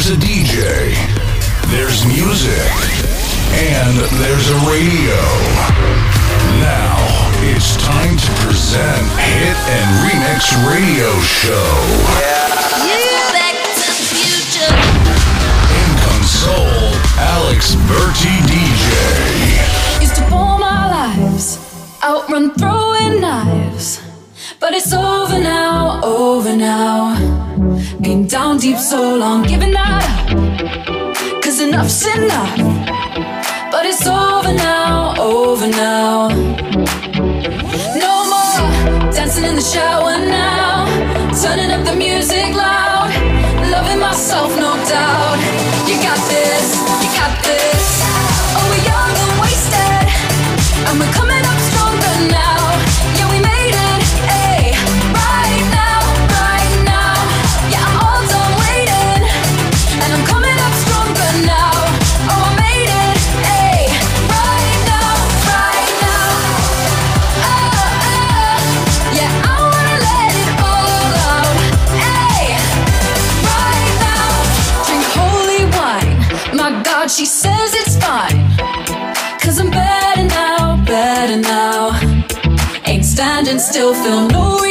There's a DJ, there's music, and there's a radio. Now it's time to present Hit and Remix Radio Show. Yeah. yeah. Back to the future. In console, Alex Berti DJ. Used to pull my lives, outrun throwing knives, but it's over now, over now. Been down deep so long, giving up. Cause enough's enough. But it's over now, over now. No more dancing in the shower now. Turning up the music loud. Loving myself, no doubt. You got this, you got this. Oh, we're young and wasted. And we're coming up stronger now. still feel no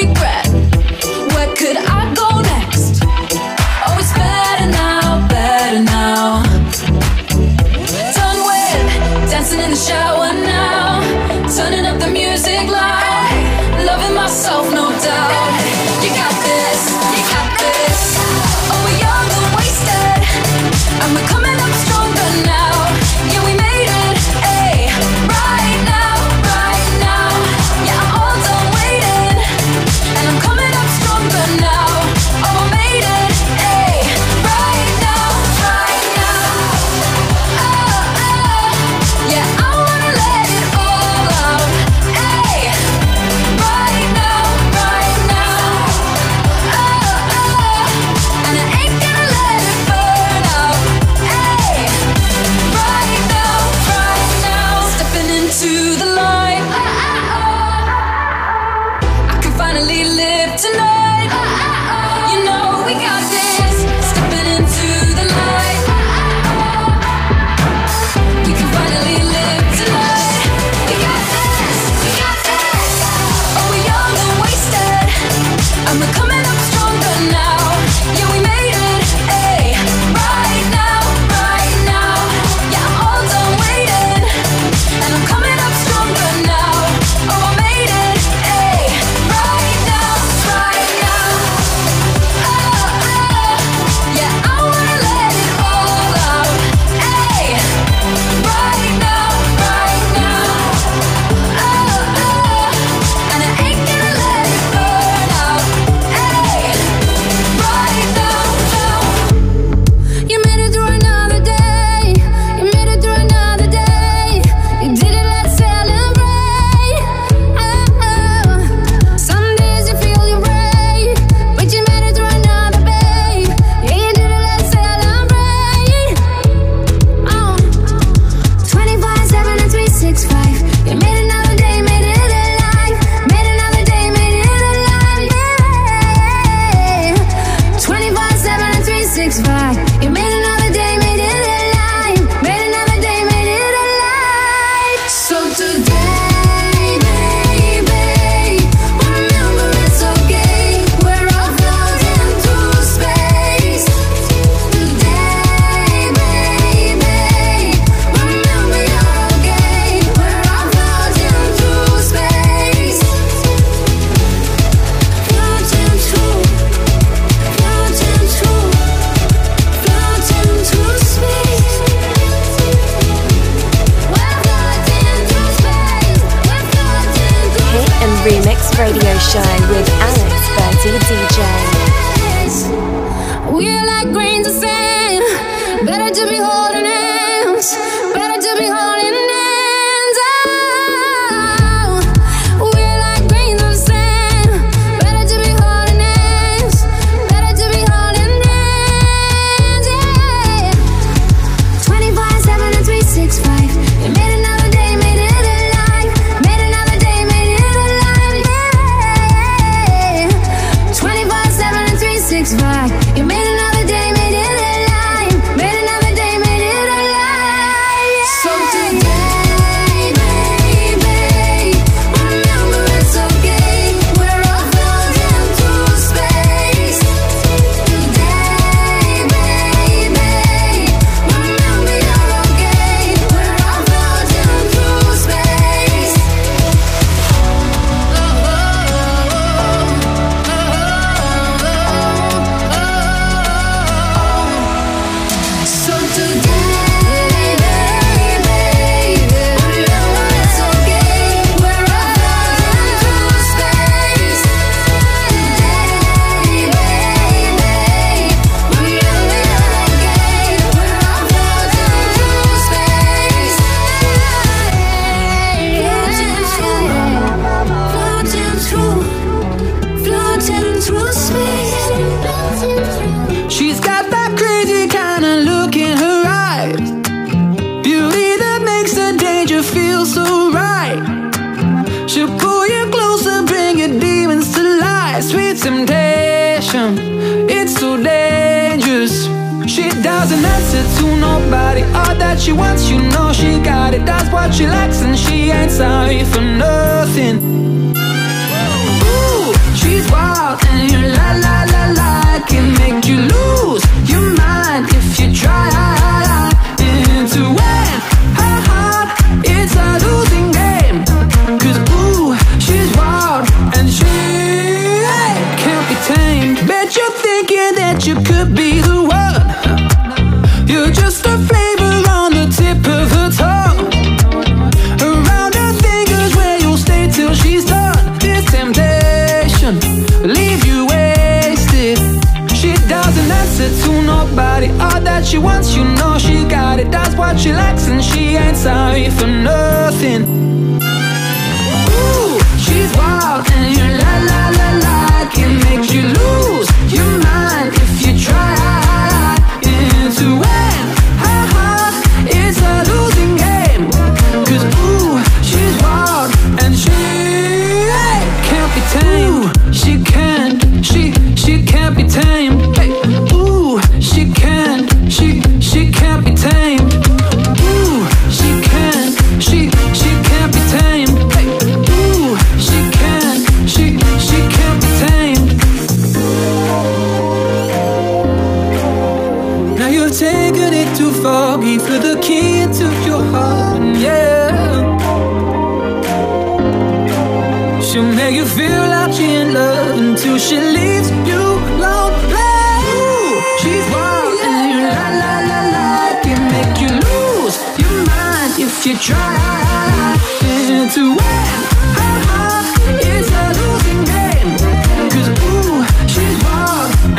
she's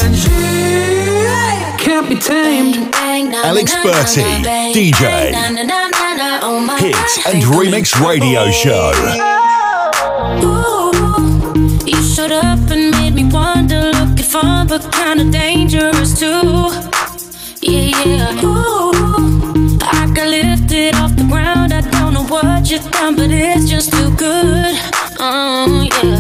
and she can't be tamed. Alex Berti, DJ, Hits and Remix Radio Show. Ooh, you showed up and made me wonder, looking but kinda dangerous too. Yeah, yeah. Ooh, I got lifted off you down, but it's just too good. Oh, yeah.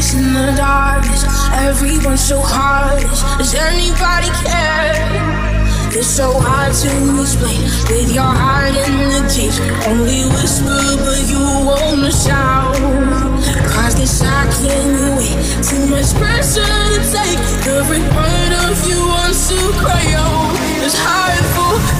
in the darkness. Everyone's so heartless. Does anybody care? It's so hard to explain with your heart in the cage. Only whisper, but you won't shout. Cause this I can't. Too much pressure to take. Every part of you wants to cry out. It's hard for.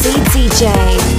Dirty DJ.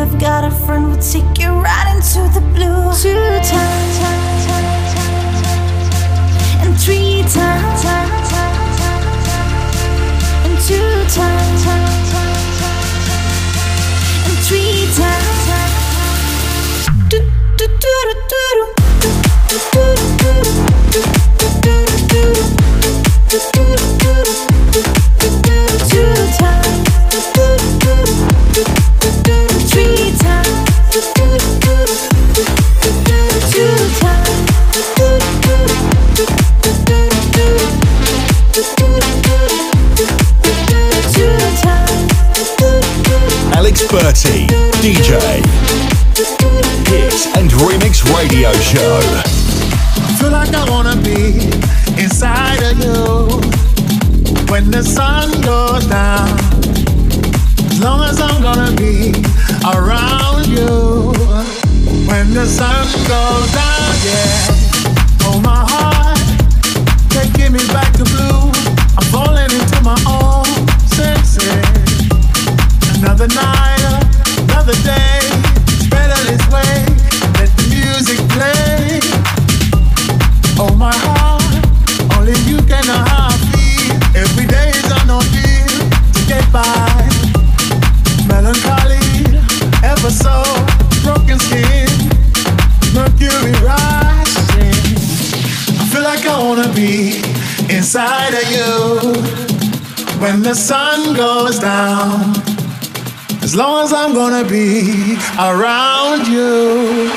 I've got a friend who'll take you right into the blue. Two times And three times And two times And three DJ. I'm gonna be around you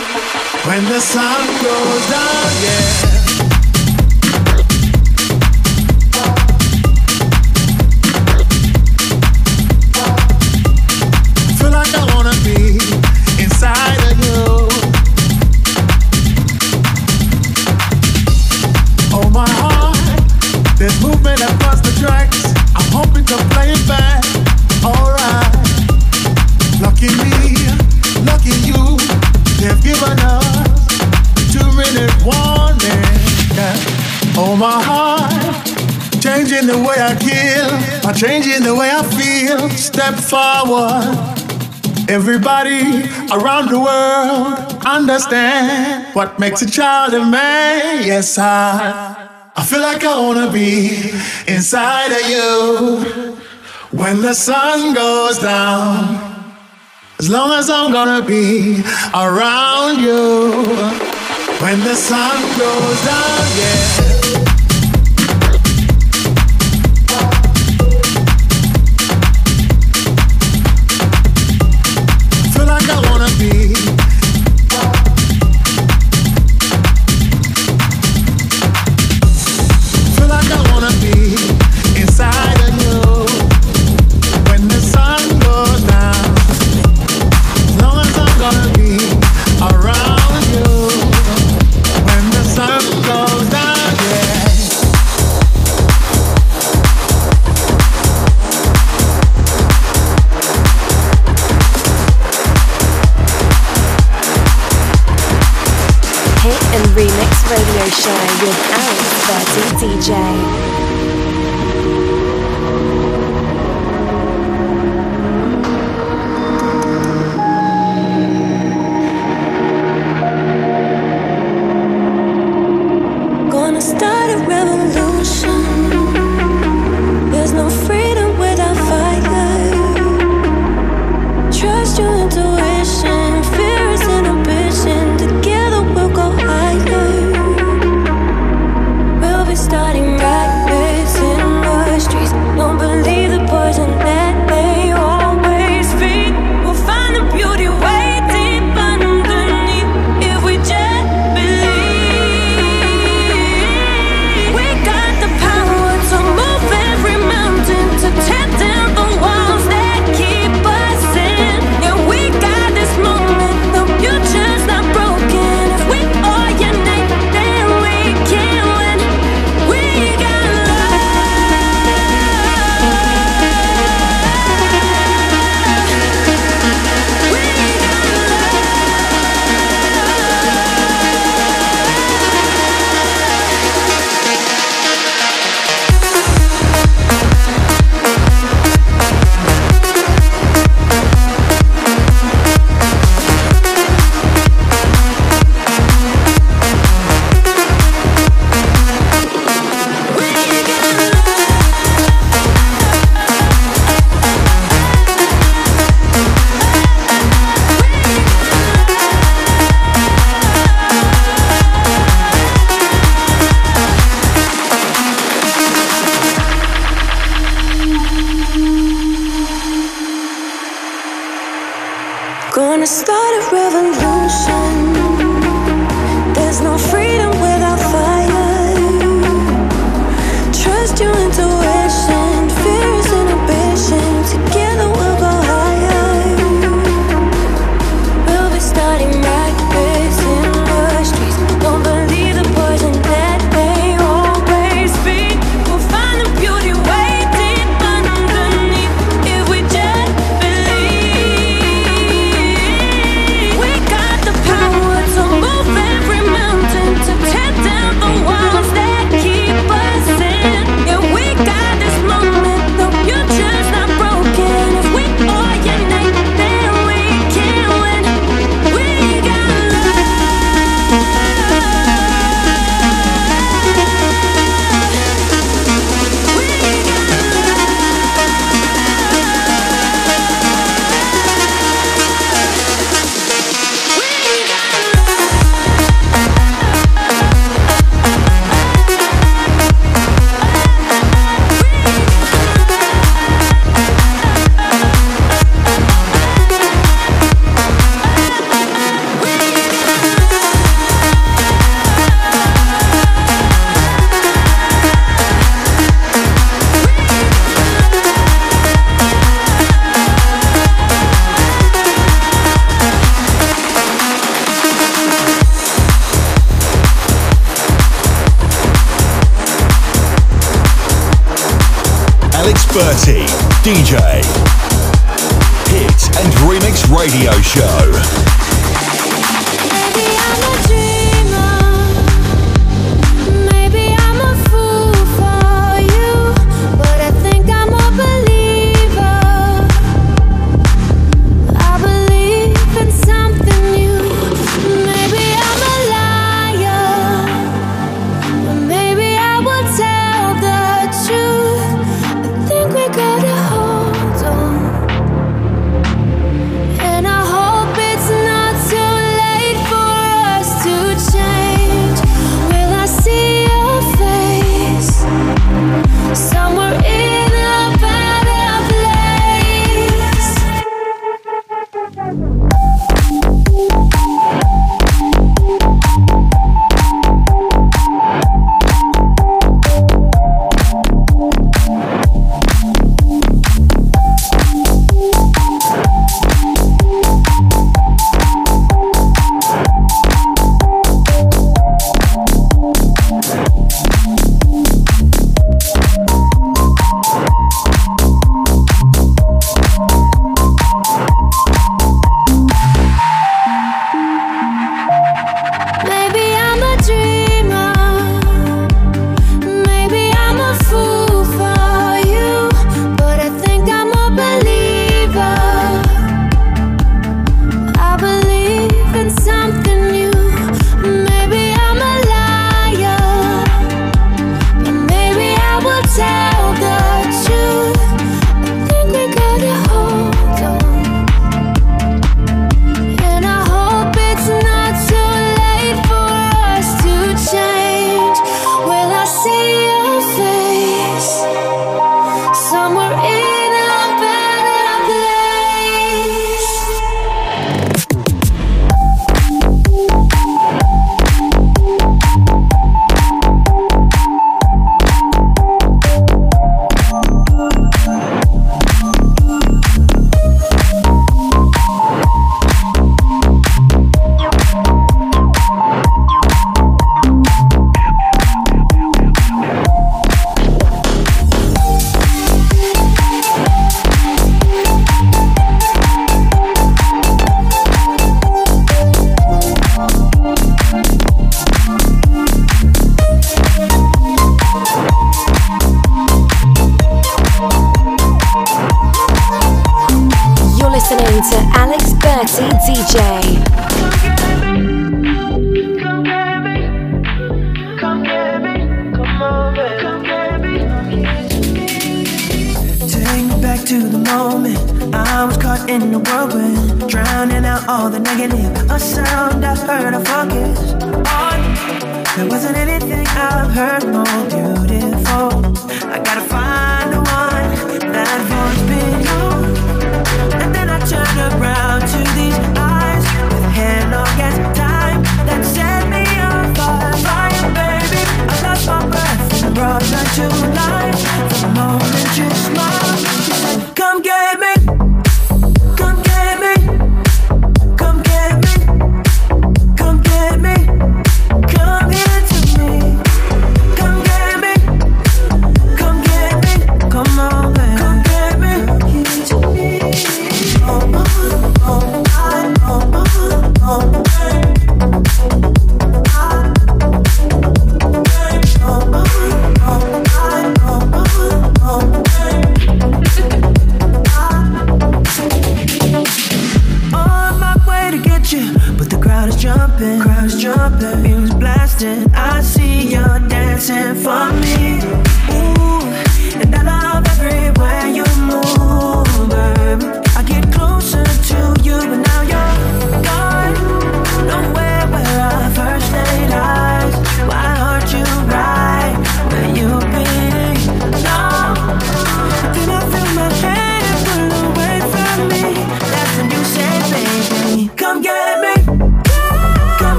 when the sun goes down, yeah. changing the way I feel. Step forward. Everybody around the world understand what makes a child a man. Yes, I, I feel like I wanna be inside of you when the sun goes down. As long as I'm gonna be around you when the sun goes down, yeah. Got a hold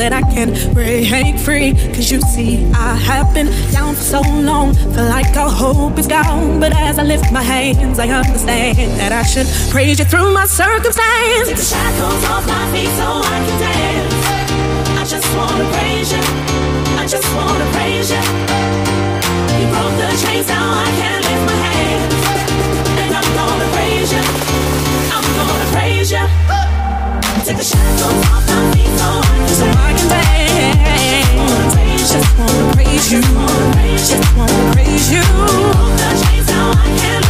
that I can break free. Cause you see, I have been down for so long, feel like all hope is gone. But as I lift my hands, I understand that I should praise you through my circumstance. Take the shackles off my feet so I can dance. I just wanna praise you. I just wanna praise you. You broke the chains, now I can lift my hands. And I'm gonna praise you. I'm gonna praise you. Take the shackles off my feet so I can dance. Wanna praise you. Just wanna praise you. broke the chains, now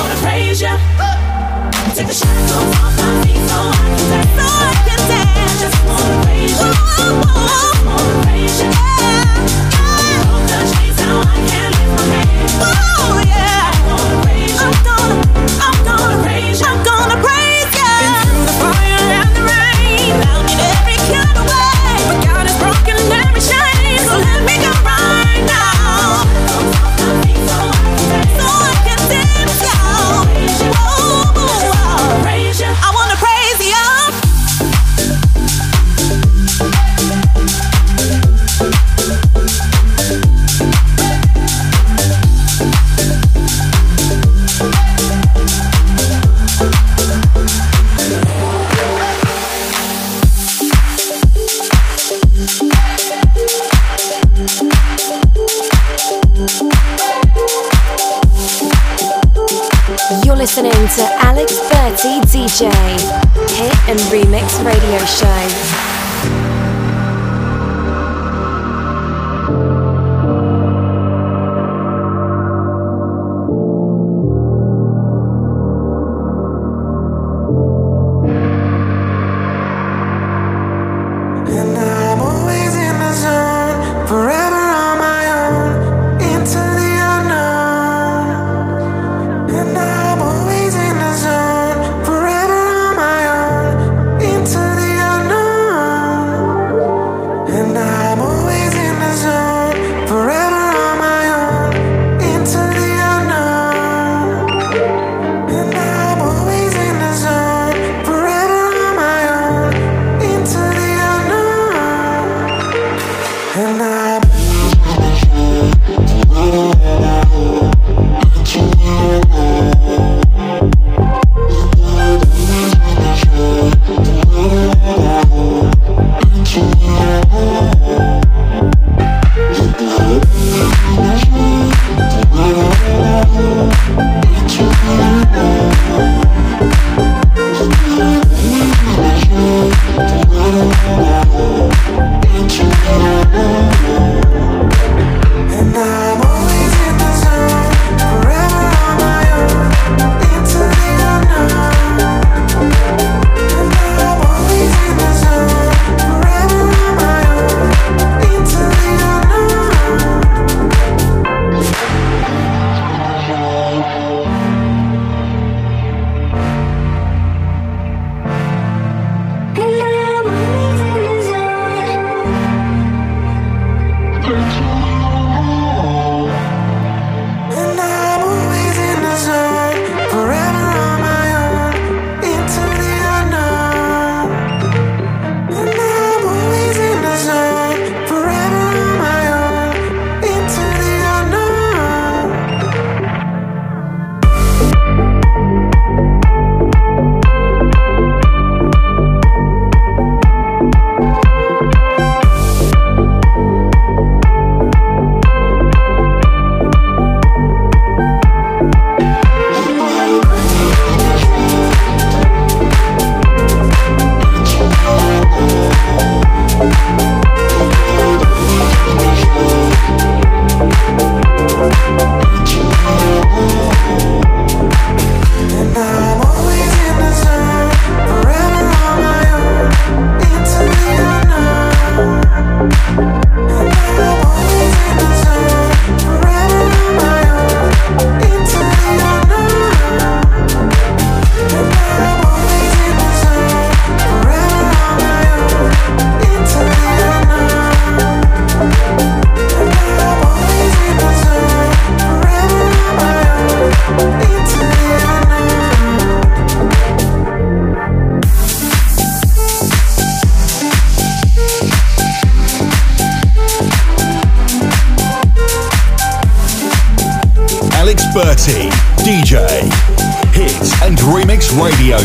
Gonna praise you. Take the shackles off my feet so I can dance. So I can dance.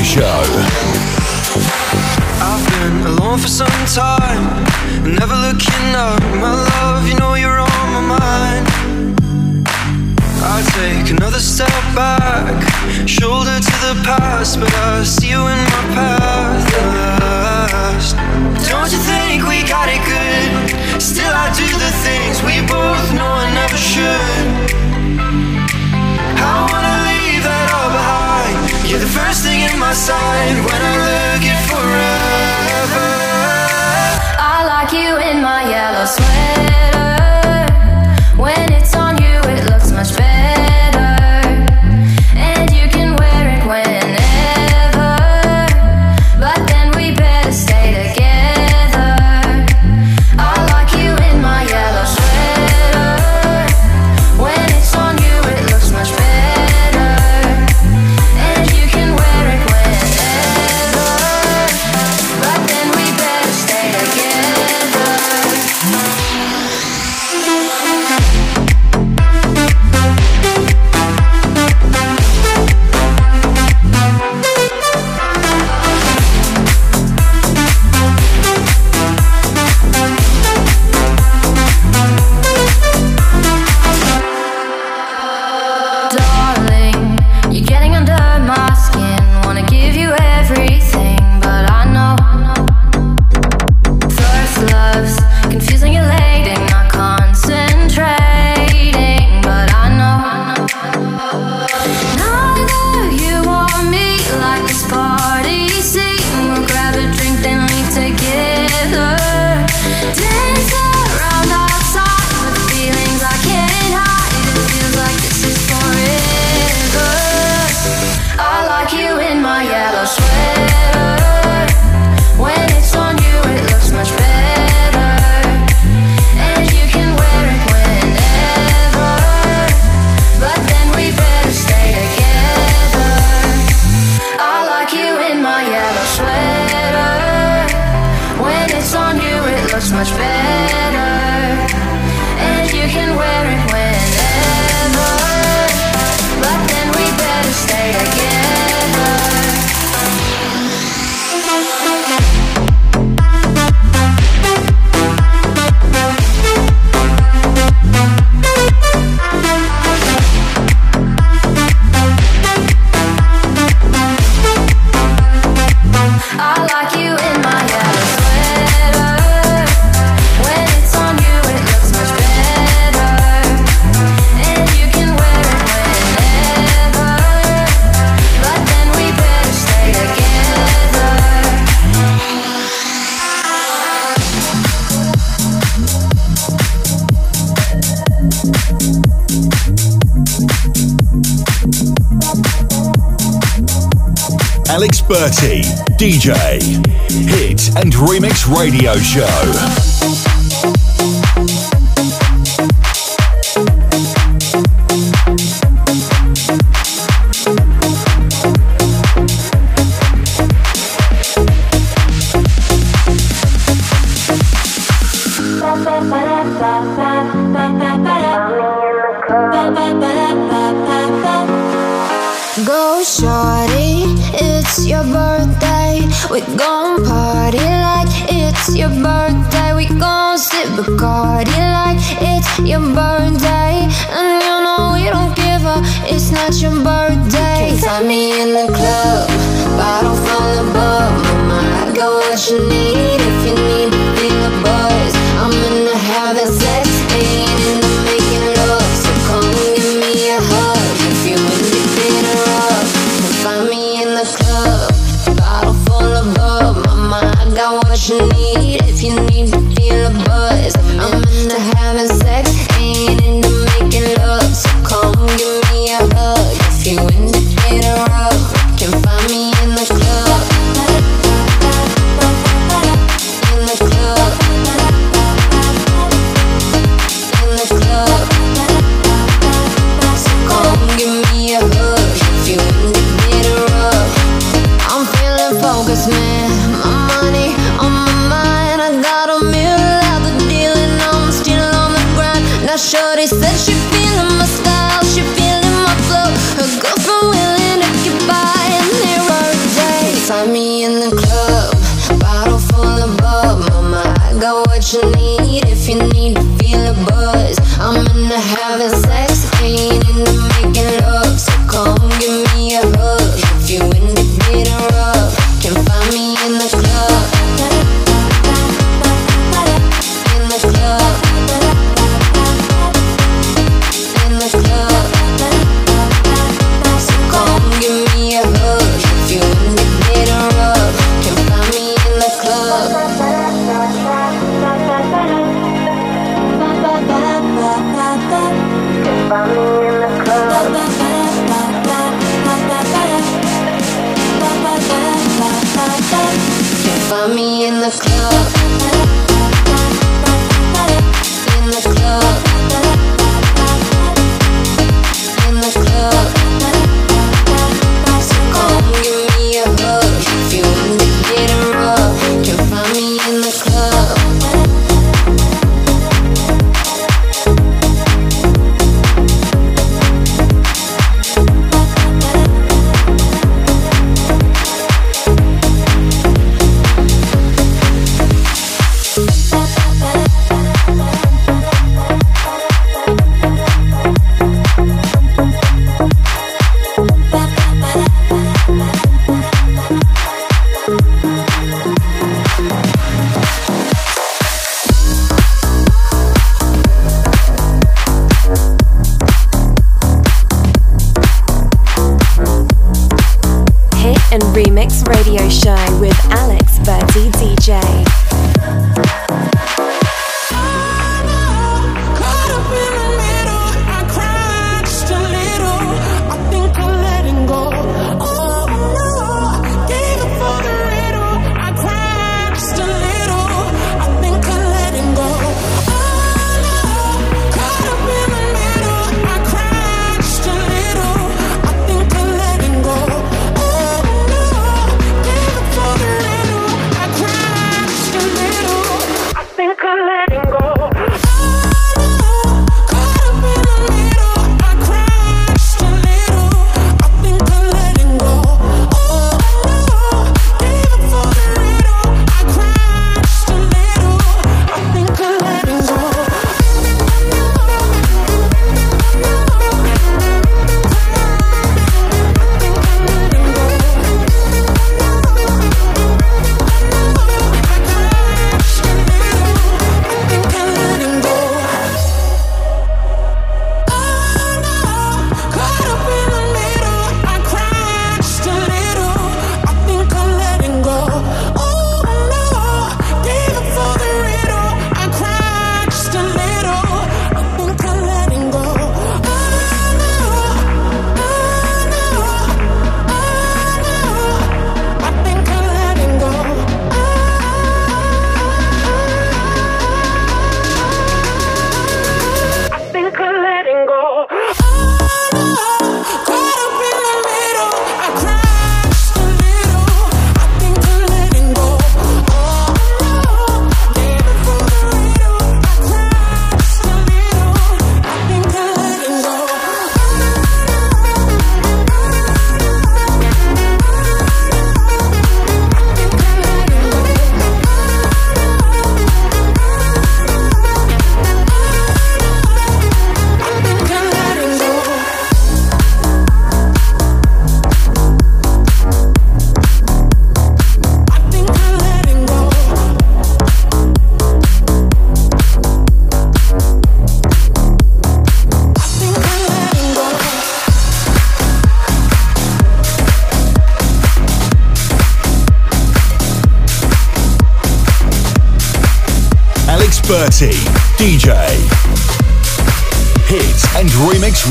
Show. Alex Berti, DJ, Hit and Remix Radio Show.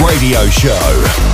Radio Show.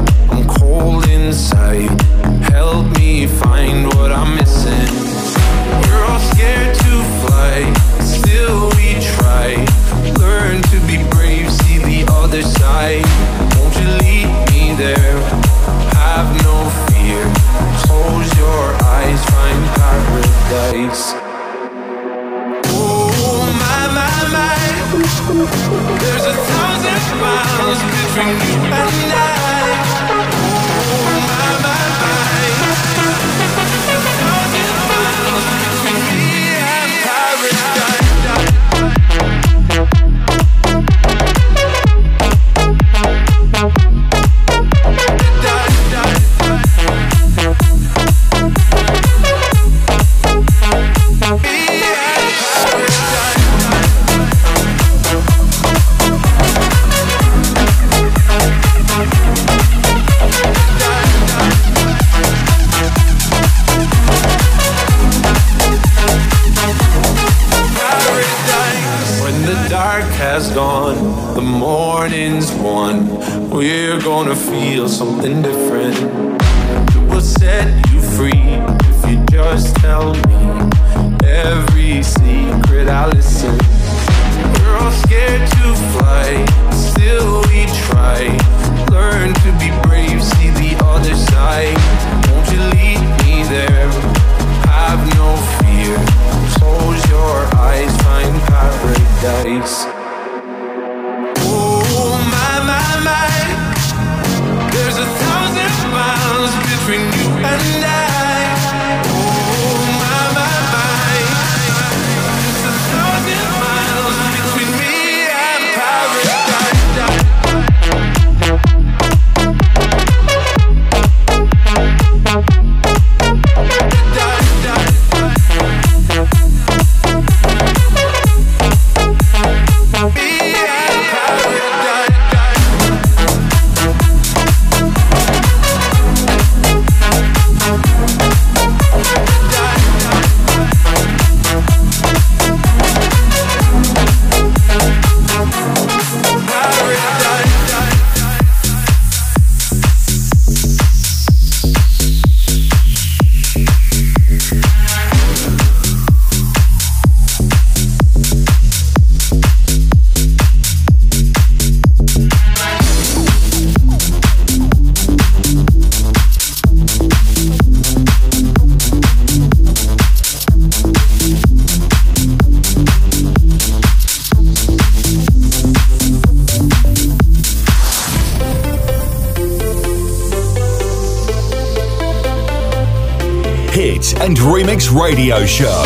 Radio Show.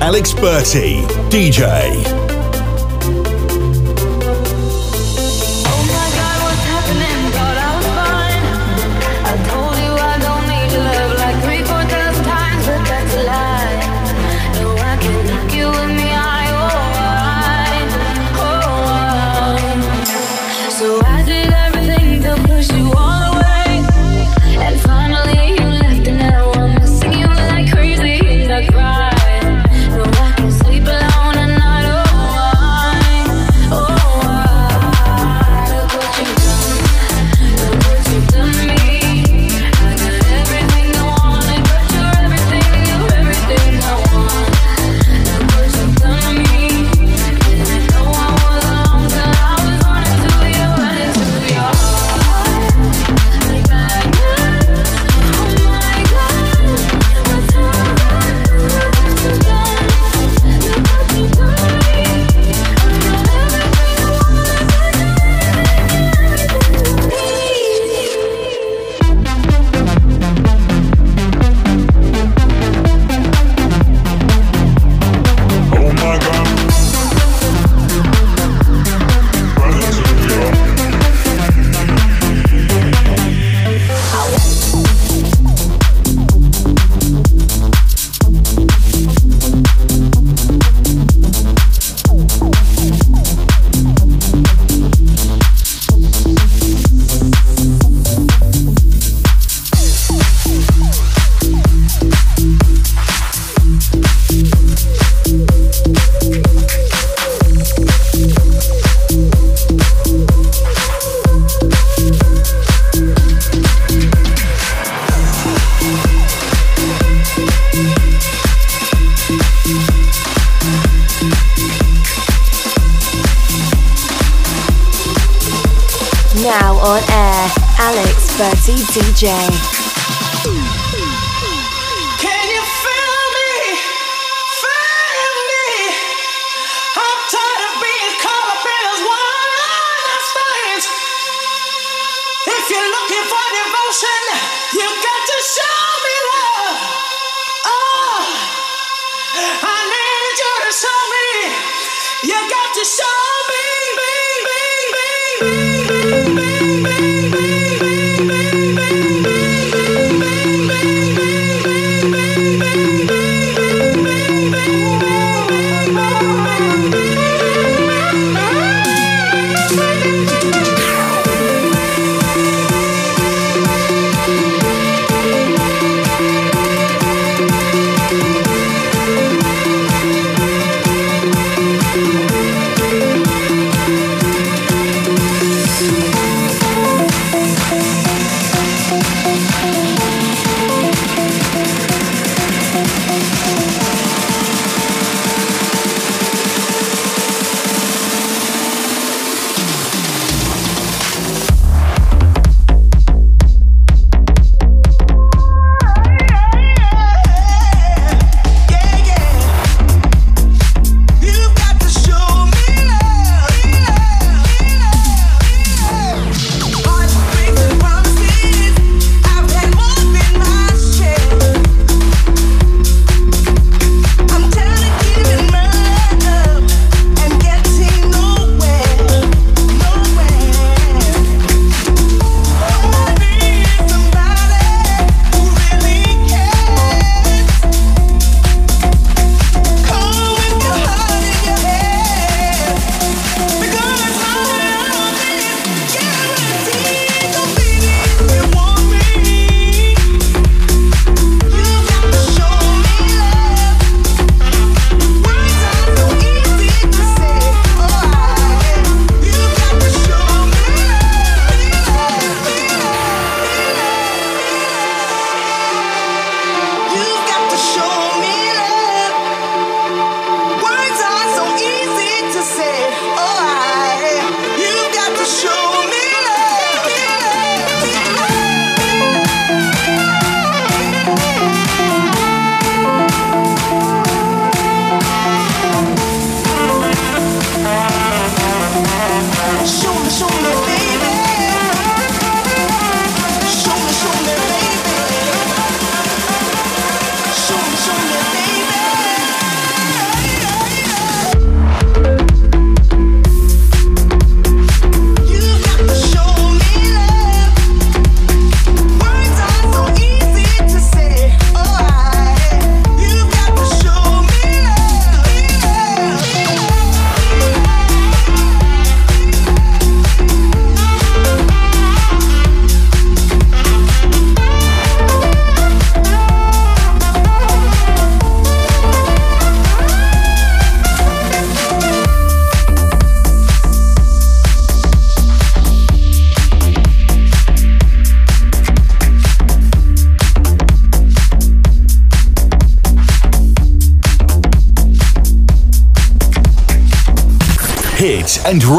Alex Berti, DJ. DJ. Hit and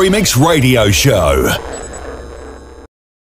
Remix Radio Show.